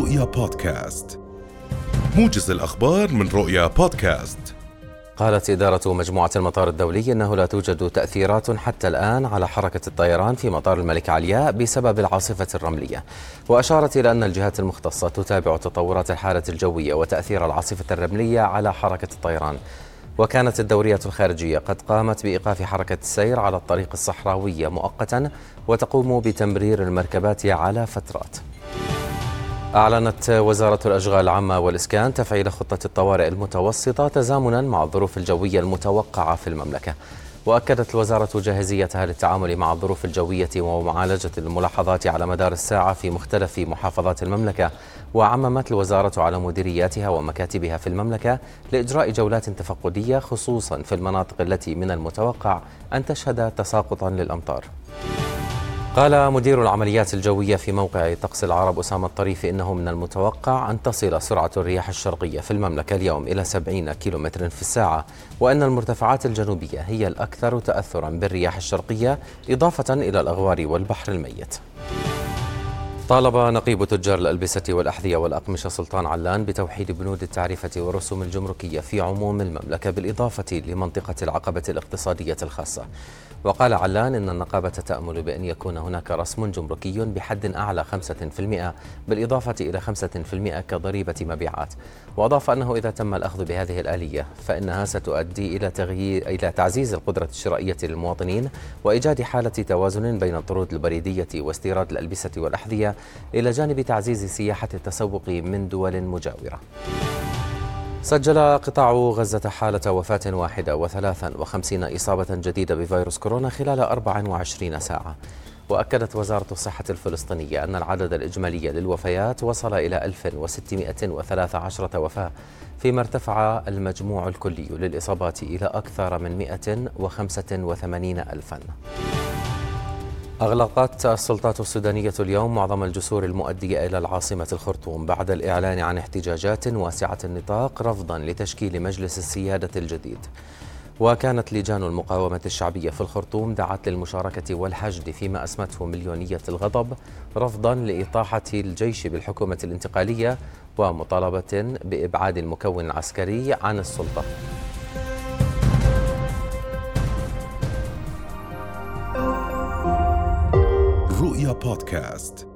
رؤيا بودكاست. موجز الأخبار من رؤيا بودكاست. قالت إدارة مجموعة المطار الدولي أنه لا توجد تأثيرات حتى الآن على حركة الطيران في مطار الملك علياء بسبب العاصفة الرملية. وأشارت إلى أن الجهات المختصة تتابع تطورات الحالة الجوية وتأثير العاصفة الرملية على حركة الطيران. وكانت الدورية الخارجية قد قامت بإيقاف حركة السير على الطريق الصحراوية مؤقتا وتقوم بتمرير المركبات على فترات. أعلنت وزارة الأشغال العامة والإسكان تفعيل خطة الطوارئ المتوسطة تزامنا مع الظروف الجوية المتوقعة في المملكة. وأكدت الوزارة جاهزيتها للتعامل مع الظروف الجوية ومعالجة الملاحظات على مدار الساعة في مختلف محافظات المملكة. وعممت الوزارة على مديرياتها ومكاتبها في المملكة لإجراء جولات تفقدية خصوصا في المناطق التي من المتوقع أن تشهد تساقطا للأمطار. قال مدير العمليات الجوية في موقع طقس العرب أسامة الطريفي إنه من المتوقع أن تصل سرعة الرياح الشرقية في المملكة اليوم إلى 70 كيلومتر في الساعة وأن المرتفعات الجنوبية هي الأكثر تأثرا بالرياح الشرقية إضافة إلى الأغوار والبحر الميت. طالب نقيب تجار الألبسة والأحذية والأقمشة سلطان علان بتوحيد بنود التعرفة والرسوم الجمركية في عموم المملكة بالإضافة لمنطقة العقبة الاقتصادية الخاصة. وقال علان إن النقابة تأمل بأن يكون هناك رسم جمركي بحد أعلى 5% بالإضافة إلى 5% كضريبة مبيعات. وأضاف أنه إذا تم الأخذ بهذه الآلية فإنها ستؤدي إلى تغيير إلى تعزيز القدرة الشرائية للمواطنين وإيجاد حالة توازن بين الطرود البريدية واستيراد الألبسة والأحذية إلى جانب تعزيز سياحة التسوق من دول مجاورة. سجل قطاع غزة حالة وفاة واحدة وثلاثا وخمسين إصابة جديدة بفيروس كورونا خلال 24 ساعة. وأكدت وزارة الصحة الفلسطينية أن العدد الإجمالي للوفيات وصل إلى 1613 وفاة فيما ارتفع المجموع الكلي للإصابات إلى أكثر من 185 ألفاً. أغلقت السلطات السودانية اليوم معظم الجسور المؤدية إلى العاصمة الخرطوم بعد الإعلان عن احتجاجات واسعة النطاق رفضا لتشكيل مجلس السيادة الجديد. وكانت لجان المقاومة الشعبية في الخرطوم دعت للمشاركة والحشد فيما أسمته مليونية الغضب رفضا لإطاحة الجيش بالحكومة الانتقالية ومطالبة بإبعاد المكون العسكري عن السلطة. رؤيا بودكاست.